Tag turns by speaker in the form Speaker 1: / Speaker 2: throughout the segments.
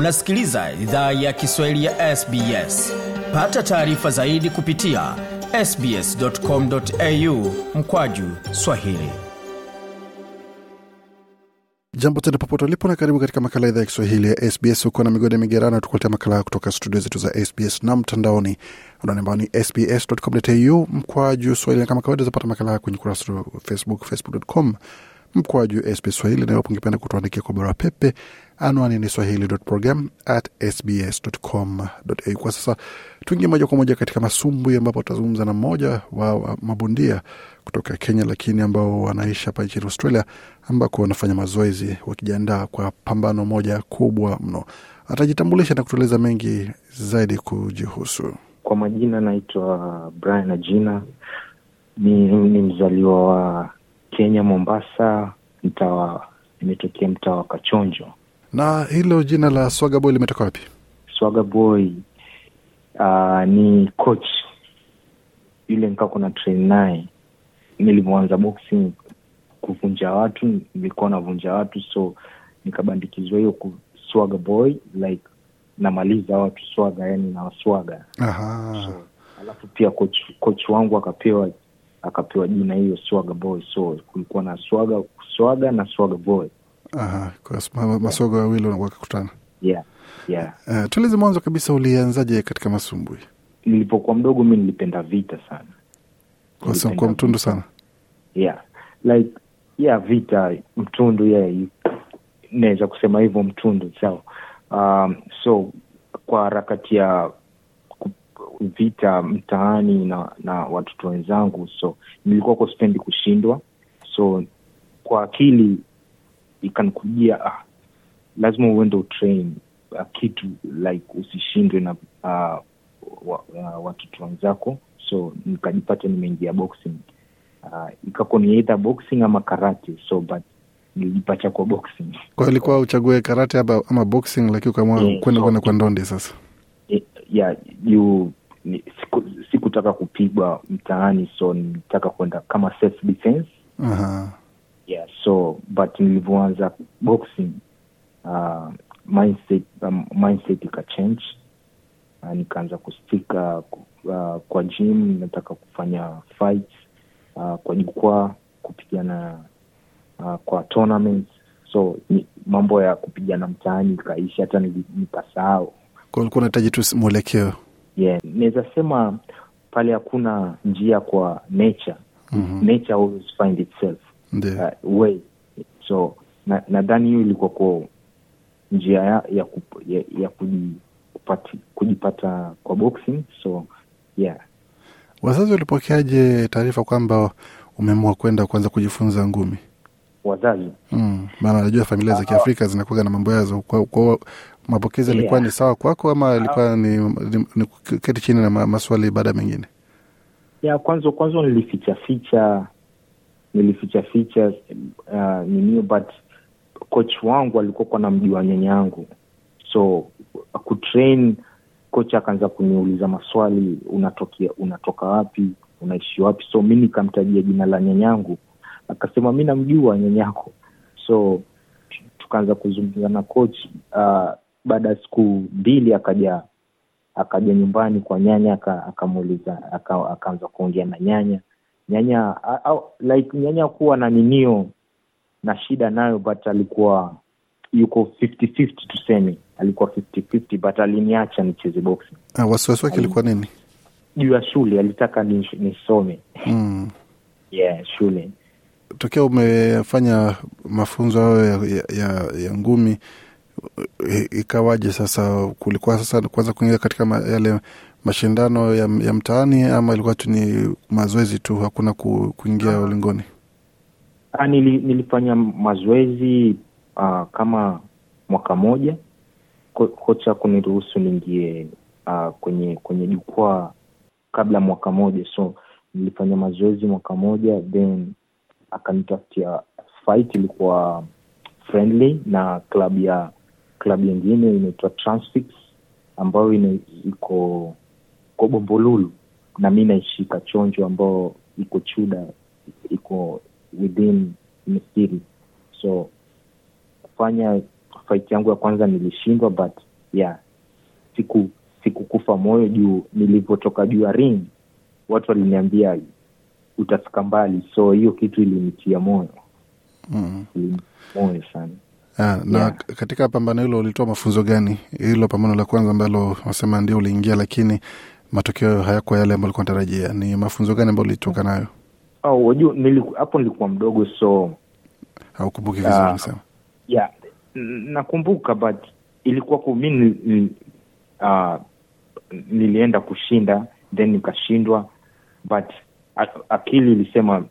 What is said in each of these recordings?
Speaker 1: unasikiliza idhaa ya kiswahili ya sbs pata taarifa zaidi kupitia sbscomau mkwaju swahili.
Speaker 2: Jambo tena popote ulipo na karibu katika makala idhaa ya kiswahili ya sbs huko na migode migerano tukuletea makala kutoka studio zetu za sbs na mtandaoni. Ambao ni sbs.com.au mkwaju swahili. Na kama kawaida zapata makala kwenye kurasa facebook facebook.com mkwaju sbs swahili na iwapo ungependa kutuandikia kwa barua pepe anwani ni swahili.program kwa sasa tuingie moja kwa moja katika masumbwi ambapo tutazungumza na mmoja wa, wa mabondia kutoka kenya lakini ambao wanaishi hapa nchini australia ambako wanafanya mazoezi wakijiandaa kwa pambano moja kubwa mno. Atajitambulisha na kutueleza mengi zaidi kujihusu.
Speaker 3: Kwa majina naitwa Brian Ajina, ni, ni mzaliwa wa Kenya, Mombasa, mtaa wa nimetokea mtaa wa Kachonjo.
Speaker 2: na hilo jina la swagaboy limetoka wapi
Speaker 3: Swaga Boy uh, ni coach yule nikako na train naye nilivyoanza boxing kuvunja watu, nilikuwa navunja watu, so nikabandikizwa hiyo ku Swaga Boy like namaliza watu swaga, yani nawaswaga
Speaker 2: Aha.
Speaker 3: so, alafu pia coach, coach wangu akapewa akapewa jina hiyo swaga boy. So kulikuwa na swaga swaga na swaga boy.
Speaker 2: Aha. Kwa ma- masogo wawili wakakutana
Speaker 3: yeah yeah.
Speaker 2: Uh, tueleze mwanzo kabisa ulianzaje katika masumbwi?
Speaker 3: Nilipokuwa mdogo mi nilipenda vita sana.
Speaker 2: Kwa, kwa mtundu sana.
Speaker 3: Yeah. Like yeah vita mtundu yeah naweza kusema hivyo mtundu sawa um, so kwa harakati ya vita mtaani na na watoto wenzangu. So nilikuwa kwa spendi kushindwa. So kwa akili ikanikujia ah, lazima uende utrain uh, kitu like usishindwe na uh, wa, uh, watoto wenzako. So nikajipata nimeingia boxing. Uh, ikako ni either boxing ama karate. So but nilijipata kwa boxing.
Speaker 2: Kwa hiyo ilikuwa uchague karate ama, ama boxing lakini ukaamua
Speaker 3: Yeah,
Speaker 2: kwenda
Speaker 3: so-
Speaker 2: kwenda kwa ndondi sasa?
Speaker 3: Eh, yeah you sikutaka kupigwa mtaani so nilitaka kwenda kama self defense.
Speaker 2: Aha.
Speaker 3: yeah so but nilivyoanza boxing uh, mindset um, mindset ikachange uh, nikaanza kustika uh, kwa gym nataka kufanya fights uh, kwa jukwaa kupigana uh, kwa tournaments. So ni, mambo ya kupigana mtaani ikaisha hata nikasahau.
Speaker 2: Kwa ulikuwa unahitaji tu mwelekeo
Speaker 3: yeah naweza sema pale hakuna njia kwa nature.
Speaker 2: Mhm.
Speaker 3: nature always find itself uh, way. So na- nadhani hiyo ilikuwa kwa njia ya ya, kup, ya, ya kuji, kupati, kujipata kwa boxing so yeah.
Speaker 2: Wazazi walipokeaje taarifa kwamba umeamua kwenda kuanza kujifunza ngumi?
Speaker 3: Wazazi?
Speaker 2: Mm, najua familia za Kiafrika zinakuwa na mambo yazo. Kwa, kwa mapokezi yalikuwa
Speaker 3: Yeah.
Speaker 2: ni sawa kwako ama ilikuwa ni, ni, ni kuketi chini na maswali baada mengine?
Speaker 3: ya kwanza kwanza nilificha ficha nilificha ficha uh, ninio but coach wangu alikuwa kwa namjua nyanyangu. So kutrain coach akaanza kuniuliza maswali unatokea unatoka wapi unaishi wapi? So mi nikamtajia jina la nyanyangu. Akasema mi namjua nyanyako so tukaanza kuzungumza na coach uh, baada ya siku mbili akaja akaja nyumbani kwa nyanya akamuuliza aka- akaanza kuongea na nyanya. Nyanya a- au, like nyanya kuwa na ninio na shida nayo but alikuwa yuko 50-50 tuseme. Alikuwa 50-50 but aliniacha nicheze boxing.
Speaker 2: Ah, wasiwasi wake alikuwa nini?
Speaker 3: juu ya shule alitaka nis- nisome.
Speaker 2: Mm.
Speaker 3: yeah shule.
Speaker 2: Tokea umefanya mafunzo hayo ya, ya, ya, ya ngumi ikawaje sasa? Kulikuwa sasa kuanza kuingia katika ma, yale mashindano ya, ya mtaani ama ilikuwa tu ni mazoezi tu, hakuna ku, kuingia ulingoni?
Speaker 3: Ah, nili, nilifanya mazoezi uh, kama mwaka moja Ko, kocha kuniruhusu niingie uh, kwenye kwenye jukwaa kabla mwaka moja so nilifanya mazoezi mwaka moja then akanitafutia fight ilikuwa friendly na klabu ya club yingine inaitwa Transfix ambayo ina, iko ko Bombolulu. Na mi naishi Kachonjo ambao iko Chuda iko within Misiri. So kufanya fight yangu ya kwanza nilishindwa but yeah siku sikukufa moyo juu nilivyotoka juu ya ring watu waliniambia utafika mbali. So hiyo kitu ilinitia moyo.
Speaker 2: Mm.
Speaker 3: ilinitia moyo sana
Speaker 2: Ah, na
Speaker 3: Yeah.
Speaker 2: katika pambano hilo ulitoa mafunzo gani? Hilo pambano la kwanza ambalo wasema ndio uliingia, lakini matokeo hayakuwa yale ambayo ulikuwa natarajia, ni mafunzo gani ambayo ulitoka nayo?
Speaker 3: Oh, wajua niliku, hapo nilikuwa mdogo so
Speaker 2: Haukumbuki vizuri
Speaker 3: Ah.
Speaker 2: sema.
Speaker 3: yeah nakumbuka but ilikuwa ku mi uh, nilienda kushinda then nikashindwa but akili ilisema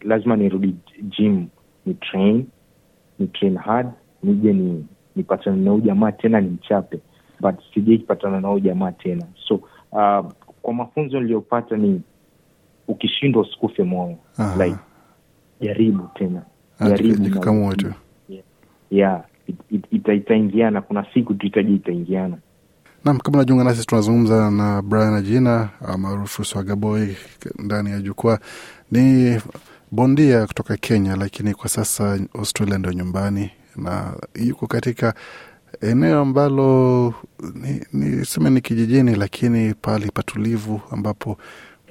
Speaker 3: lazima nirudi gym ni train ni train hard nije ni nipatane na huyu jamaa tena ni mchape. But sijaipatana na huyu jamaa tena. So uh, kwa mafunzo niliyopata ni ukishindwa usikufe moyo. Like jaribu tena.
Speaker 2: Ah,
Speaker 3: jaribu
Speaker 2: tu.
Speaker 3: yeah it, it, ita, itaingiana. Kuna siku tuhitaji itaingiana.
Speaker 2: Nam, kama unajiunga nasi, tunazungumza na Brian Ajina maarufu Swagaboy ndani ya jukwaa. Ni bondia kutoka Kenya, lakini kwa sasa Australia ndio nyumbani na yuko katika eneo ambalo niseme ni ni kijijini, lakini pahali patulivu ambapo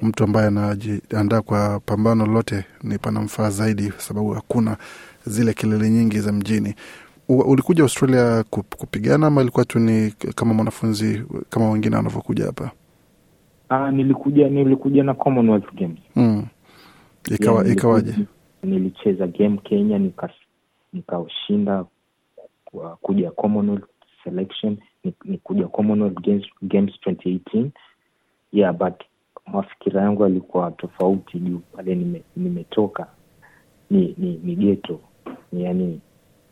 Speaker 2: mtu ambaye anajiandaa kwa pambano lolote ni panamfaa zaidi, kwa sababu hakuna zile kelele nyingi za mjini. U- ulikuja Australia kup- kupigana ama ilikuwa tu ni kama mwanafunzi kama wengine wanavyokuja hapa?
Speaker 3: ah nilikuja nilikuja na Commonwealth Games
Speaker 2: Mm. Ikawa, ikawaje?
Speaker 3: nilicheza game Kenya nika nikashinda kwa kuja Commonwealth selection ni- Commonwealth Games, Games 2018 yeah but mafikira yangu yalikuwa tofauti juu pale nime, nimetoka ni ni, ni geto ni yani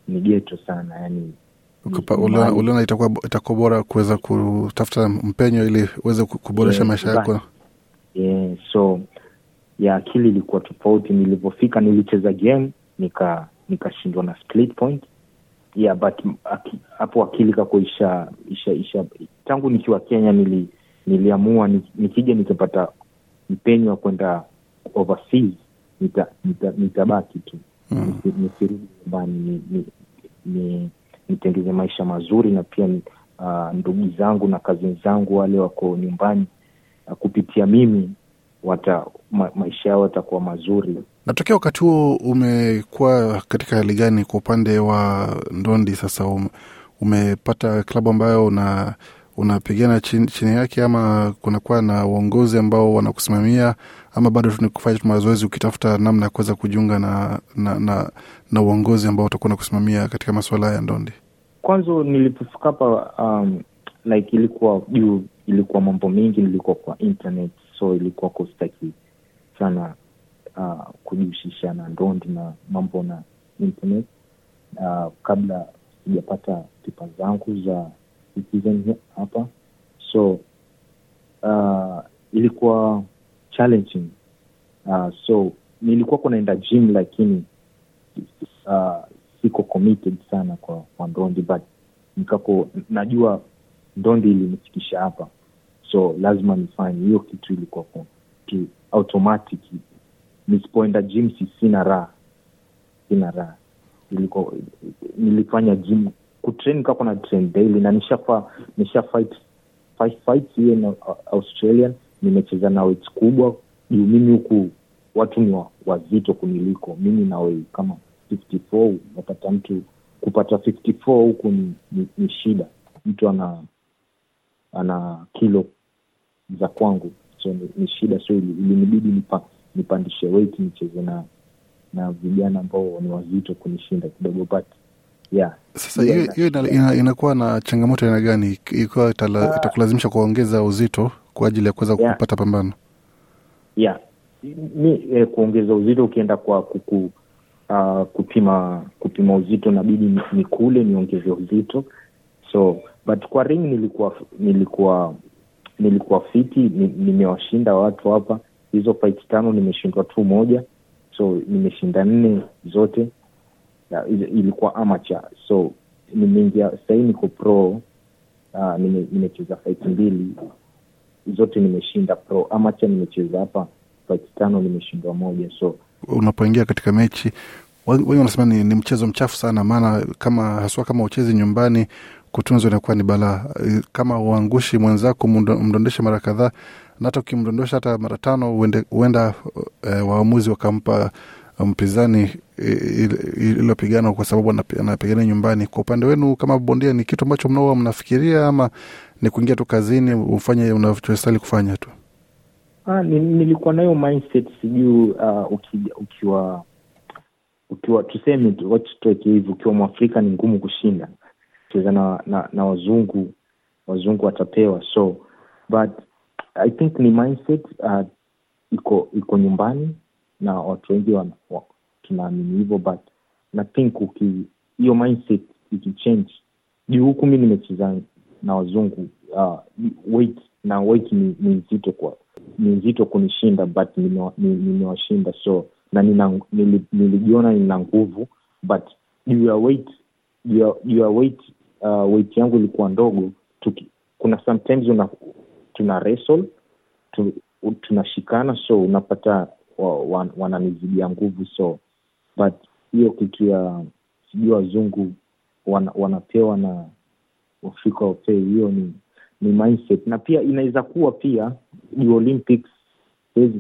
Speaker 3: ni geto sana yani
Speaker 2: uliona itakuwa itakuwa bora kuweza kutafuta mpenyo ili uweze kuboresha
Speaker 3: Yeah,
Speaker 2: maisha yako.
Speaker 3: yeah, so ya akili ilikuwa tofauti. Nilivyofika nilicheza game nika nikashindwa na split point. Yeah but aki- akili kako isha, isha, isha. Tangu nikiwa kenya nili, niliamua nikija nikipata mpenyo wa kwenda overseas nita, nita, nitabaki tu.
Speaker 2: Mm.
Speaker 3: Nisirudi nyumbani ni, ni, ni, nitengeze maisha mazuri na pia uh, ndugu zangu na kazini zangu wale wako nyumbani uh, kupitia mimi wata ma, maisha yao yatakuwa mazuri
Speaker 2: Na tokea wakati huo umekuwa katika hali gani kwa upande wa ndondi? Sasa um, umepata klabu ambayo una unapigana chini, chini yake ama kunakuwa na uongozi ambao wanakusimamia ama bado tu ni kufanya tu mazoezi ukitafuta namna ya kuweza kujiunga na, na, na, na uongozi ambao utakuwa nakusimamia katika masuala ya ndondi?
Speaker 3: kwanza nilipofika hapa um, like ilikuwa juu ilikuwa mambo mengi nilikuwa kwa internet so ilikuwa kostaki sana uh, kujihusisha na ndondi na mambo na internet. Uh, kabla sijapata pipa zangu za citizen hapa. So uh, ilikuwa challenging. Uh, so nilikuwa kunaenda gym lakini uh, siko committed sana kwa, kwa ndondi but nikako najua ndondi ilinifikisha hapa so lazima nifanye hiyo kitu ilikuwa kwa- automatic. Nisipoenda gym si sina raha. Sina raha. Ilikuwa nilifanya gym kutrain kako na train daily na nishafa nisha fight five fights hiyo na australian nimecheza na weights kubwa. Juu mimi huku watu ni wa- wazito kuniliko. Mimi na wei kama 54 unapata mtu kupata 54 huku ni, ni, ni shida. Mtu ana ana kilo za kwangu. So ni, ni shida so ili- ilinibidi nipa, nipandishe weight nicheze na na vijana ambao ni wazito kunishinda kidogo but yeah.
Speaker 2: Sasa hiyo hiyo ina, ina, inakuwa na changamoto aina gani? Ikiwa itala- itakulazimisha kuongeza uzito kwa ajili ya kuweza
Speaker 3: Yeah.
Speaker 2: kupata pambano?
Speaker 3: yeah. Mi eh, kuongeza uzito ukienda kwa kuku uh, kupima kupima uzito nabidi ni, ni kule niongeze uzito. So but kwa ring nilikuwa nilikuwa nilikuwa fiti ni, nimewashinda watu hapa. Hizo fight tano nimeshindwa tu moja so nimeshinda nne zote. Ya, ilikuwa amateur. So nimeingia sahii niko pro uh, nime- nimecheza fight mbili. Zote nimeshinda pro. Amateur nimecheza hapa fight tano nimeshindwa moja so.
Speaker 2: Unapoingia katika mechi wengi wanasema ni, ni mchezo mchafu sana maana kama haswa kama uchezi nyumbani kutunzwa inakuwa ni balaa. Eh, Kama uangushi mwenzako mdondoshe mara kadhaa, na hata ukimdondosha hata mara tano, huenda e, waamuzi wakampa mpinzani ililopigana kwa sababu anapigania nyumbani. Kwa upande wenu kama bondia, ni kitu ambacho mnao mnafikiria ama ni kuingia tu kazini ufanye unachostahili kufanya tu?
Speaker 3: Ah, nilikuwa nayo mindset sijui uh, uki, ukiwa ukiwa tuseme tu- wacha tuweke hivi ukiwa mwafrika ni ngumu kushinda cheza na, na, na wazungu wazungu watapewa. So but i think ni mindset uh, iko iko nyumbani na watu wengi wa, wa- tunaamini hivyo but na think uki hiyo mindset ikichange juu huku mi nimecheza na wazungu uh, weight na weight ni, ni nzito kwa ni nzito kunishinda but nimewashinda. So na nilijiona nina nguvu but juu ya weight juu ya weight uh, weight yangu ilikuwa ndogo tuki, kuna sometimes una, tuna wrestle tu, tunashikana so unapata wa, wa, wananizidia nguvu so but hiyo kitu ya sijui wazungu wana, wanapewa na Afrika wapee hiyo ni ni mindset. Na pia inaweza kuwa pia juu Olympics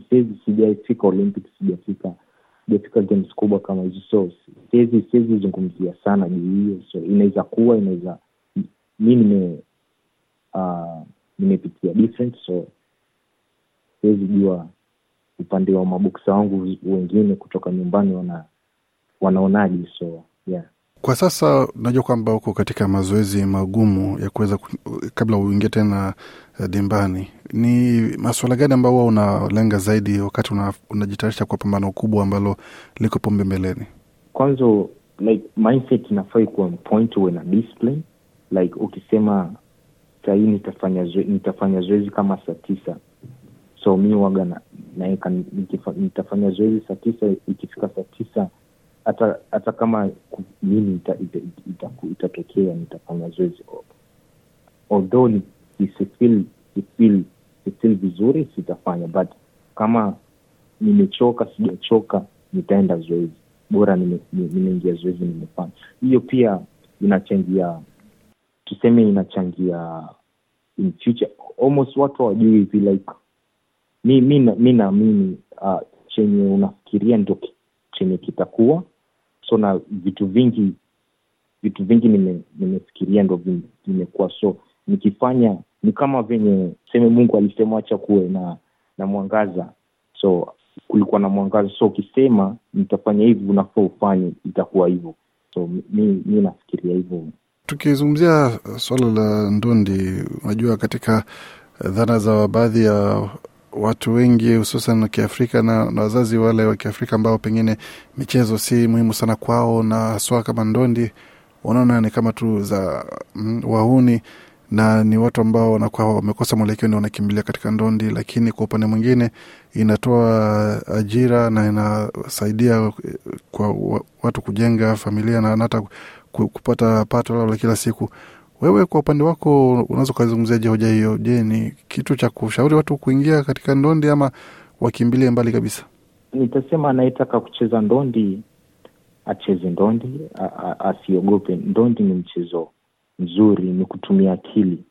Speaker 3: saizi sijaifika Olympics sijafika sijafika kubwa kama hizo so siwezi siwezi zungumzia sana juu hiyo. So inaweza kuwa inaweza mi nime uh, nimepitia different. So siwezi jua upande wa mabuksa wangu wengine kutoka nyumbani wana wanaonaje. So yeah
Speaker 2: Kwa sasa najua kwamba uko katika mazoezi magumu ya kuweza kabla uingie tena eh, dimbani. Ni masuala gani ambao huwa unalenga zaidi wakati una- kwa pambano kubwa ambalo liko pombe mbeleni?
Speaker 3: kwanza like mindset inafai kuwa point uwe na discipline like ukisema sahii nitafanya zoe, nitafanya zoezi kama saa tisa so mi waga naweka nitafanya zoezi saa tisa ikifika saa tisa hata hata kama nini ita, ita, ita, ita, itatokea nitafanya zoezi. Although sifil sifil sifeel vizuri sitafanya but kama nimechoka sijachoka nitaenda zoezi. Bora nimeingia zoezi nimefanya. Hiyo pia inachangia tuseme inachangia in future. Almost watu hawajui hivi like mi mi naamini uh, chenye unafikiria ndo chenye kitakuwa so na vitu vingi vitu vingi nime- nimefikiria ndo vim- vimekuwa. So nikifanya ni kama venye seme mungu alisema wacha kuwe na na mwangaza. So kulikuwa na mwangaza. So ukisema nitafanya hivi unafaa ufanye itakuwa hivyo. So mi, mi nafikiria hivyo.
Speaker 2: Tukizungumzia swala la ndondi, unajua katika dhana za baadhi ya watu wengi hususan wa Kiafrika na, na wazazi wale wa Kiafrika ambao pengine michezo si muhimu sana kwao, na haswa kama ndondi wanaona ni kama tu za mm, wahuni na ni watu ambao wanakuwa wamekosa mwelekeo, ni wanakimbilia katika ndondi. Lakini kwa upande mwingine inatoa ajira na inasaidia kwa watu kujenga familia na hata kupata pato lao la kila siku. Wewe kwa upande wako unaweza ukazungumziaje hoja hiyo? Je, ni kitu cha kushauri watu kuingia katika ndondi ama wakimbilie mbali kabisa?
Speaker 3: nitasema anayetaka kucheza ndondi acheze ndondi asiogope. Ndondi ni mchezo mzuri ni kutumia akili.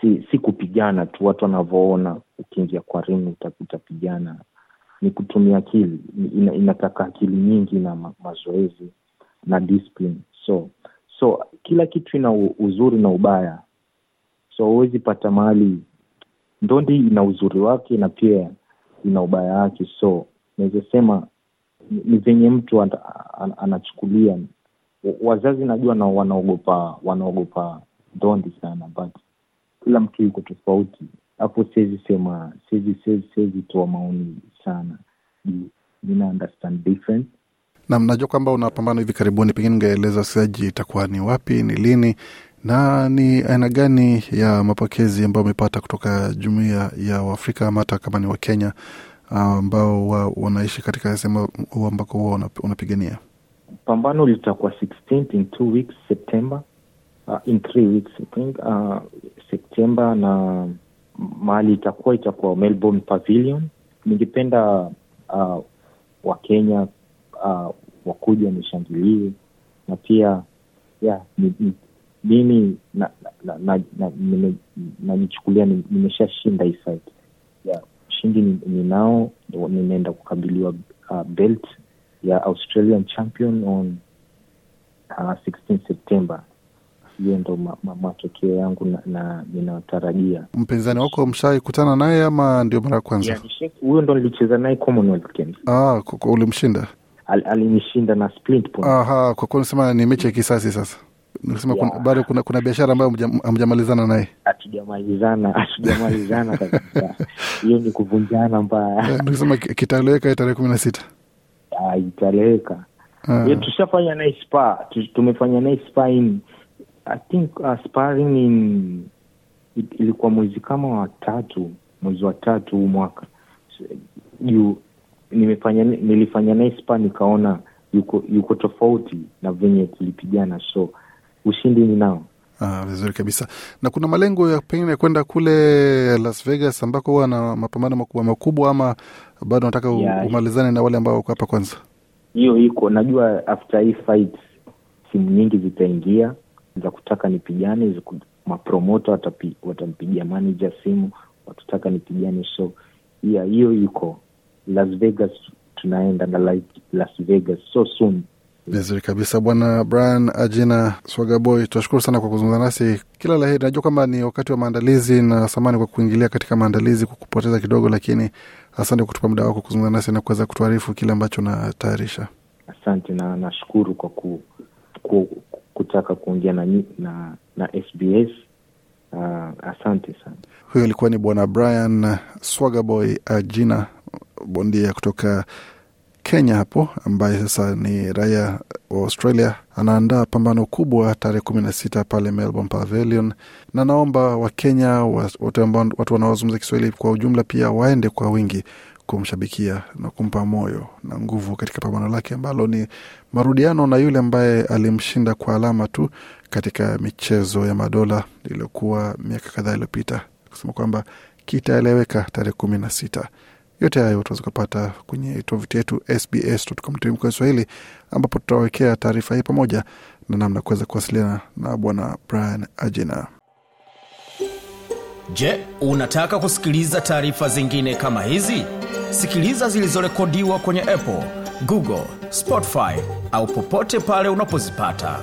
Speaker 3: Si si kupigana tu watu wanavyoona ukiingia kwa ringu utapigana. Ni kutumia akili. Ina, inataka akili nyingi na ma, mazoezi na discipline. So so kila kitu ina uzuri na ubaya. So huwezi pata mahali ndondi ina uzuri wake na pia ina ubaya wake. So naweza sema ni venye mtu ana- ana- anachukulia. Wazazi najua na wanaogopa wanaogopa ndondi sana but kila mtu yuko tofauti. Hapo siwezi sema siwezi toa maoni sana. Nina understand different
Speaker 2: na najua kwamba unapambana hivi karibuni, pengine ungeeleza wasikilizaji itakuwa ni wapi, ni lini na ni aina gani ya mapokezi ambayo umepata kutoka jumuiya ya Waafrika ama hata kama ni Wakenya ambao wa, wanaishi katika sehemu huo ambako huwa unapigania?
Speaker 3: pambano litakuwa 16th in two weeks september uh, in three weeks I think uh, september na mahali itakuwa itakuwa melbourne pavilion ningependa uh, wakenya uh, wakuja nishangilie. Na pia yeah, ni, ni, mimi na, na, na, na, najichukulia nimeshashinda hii fight. Yeah. ushindi ni- ninao ninaenda kukabiliwa uh, belt ya australian champion on uh, 16 september. Hiyo ndo ma, ma, matokeo yangu na, na ninatarajia.
Speaker 2: Mpinzani wako mshai kutana naye ama ndio mara ya kwanza?
Speaker 3: Yeah, ndo nilicheza naye commonwealth games.
Speaker 2: Ah, ulimshinda
Speaker 3: Al, alinishinda na splint point.
Speaker 2: Aha kwa kuwa unasema ni mechi ya kisasi sasa. Nasema
Speaker 3: Yeah.
Speaker 2: kuna, bado kuna, kuna biashara ambayo hamja- hamjamalizana naye.
Speaker 3: Hatujamalizana hatujamalizana kabisa. Hiyo ni kuvunjana mbaya.
Speaker 2: Eh, nikisema kitaeleweka tarehe kumi na sita.
Speaker 3: Italeweka
Speaker 2: Ah.
Speaker 3: Tushafanya naye spa Tu- tumefanya naye spa in i think uh, sparring in it- ilikuwa mwezi kama wa tatu mwezi wa tatu huu mwaka. Juu nimefanya nilifanya naye spa nikaona yuko yuko tofauti na venye tulipigana. So ushindi ni nao
Speaker 2: Ah, vizuri kabisa. Na kuna malengo ya pengine kwenda kule las vegas ambako huwa na mapambano makubwa makubwa ama bado nataka
Speaker 3: Yeah.
Speaker 2: umalizane na wale ambao wako hapa kwanza?
Speaker 3: Hiyo iko. Najua after hii fight simu nyingi zitaingia. Za kutaka nipigane ku- watampigia manager simu watataka nipigane. So yeah, hiyo iko las vegas tunaenda na like las vegas so soon.
Speaker 2: Vizuri kabisa bwana brian ajina swagaboy tunashukuru sana kwa kuzungumza nasi. Kila la heri. Najua kwamba ni wakati wa maandalizi na samani kwa kuingilia katika maandalizi kwa kupoteza kidogo lakini asante kwa kutupa muda wako kuzungumza nasi na kuweza kutuarifu kile ambacho unatayarisha.
Speaker 3: Asante na nashukuru kwa ku, ku, kutaka kuongea na, na na sbs uh, asante sana.
Speaker 2: Huyo alikuwa ni bwana brian swagaboy ajina bondia kutoka kenya hapo ambaye sasa ni raia wa australia. Anaandaa pambano kubwa tarehe kumi na sita pale melbourne pavilion. Na naomba wakenya wa- watu wanaozungumza kiswahili kwa ujumla pia waende kwa wingi kumshabikia na kumpa moyo na nguvu katika pambano lake ambalo ni marudiano na yule ambaye alimshinda kwa alama tu katika michezo ya madola iliyokuwa miaka kadhaa iliyopita. Kusema kwamba kitaeleweka tarehe kumi na sita yote hayo utaweza kupata kwenye tovuti yetu sbs.com kwa Kiswahili, ambapo tutawekea taarifa hii pamoja na namna kuweza kuwasiliana na bwana Brian Ajina.
Speaker 1: Je, unataka kusikiliza taarifa zingine kama hizi? Sikiliza zilizorekodiwa kwenye Apple, Google, Spotify au popote pale unapozipata.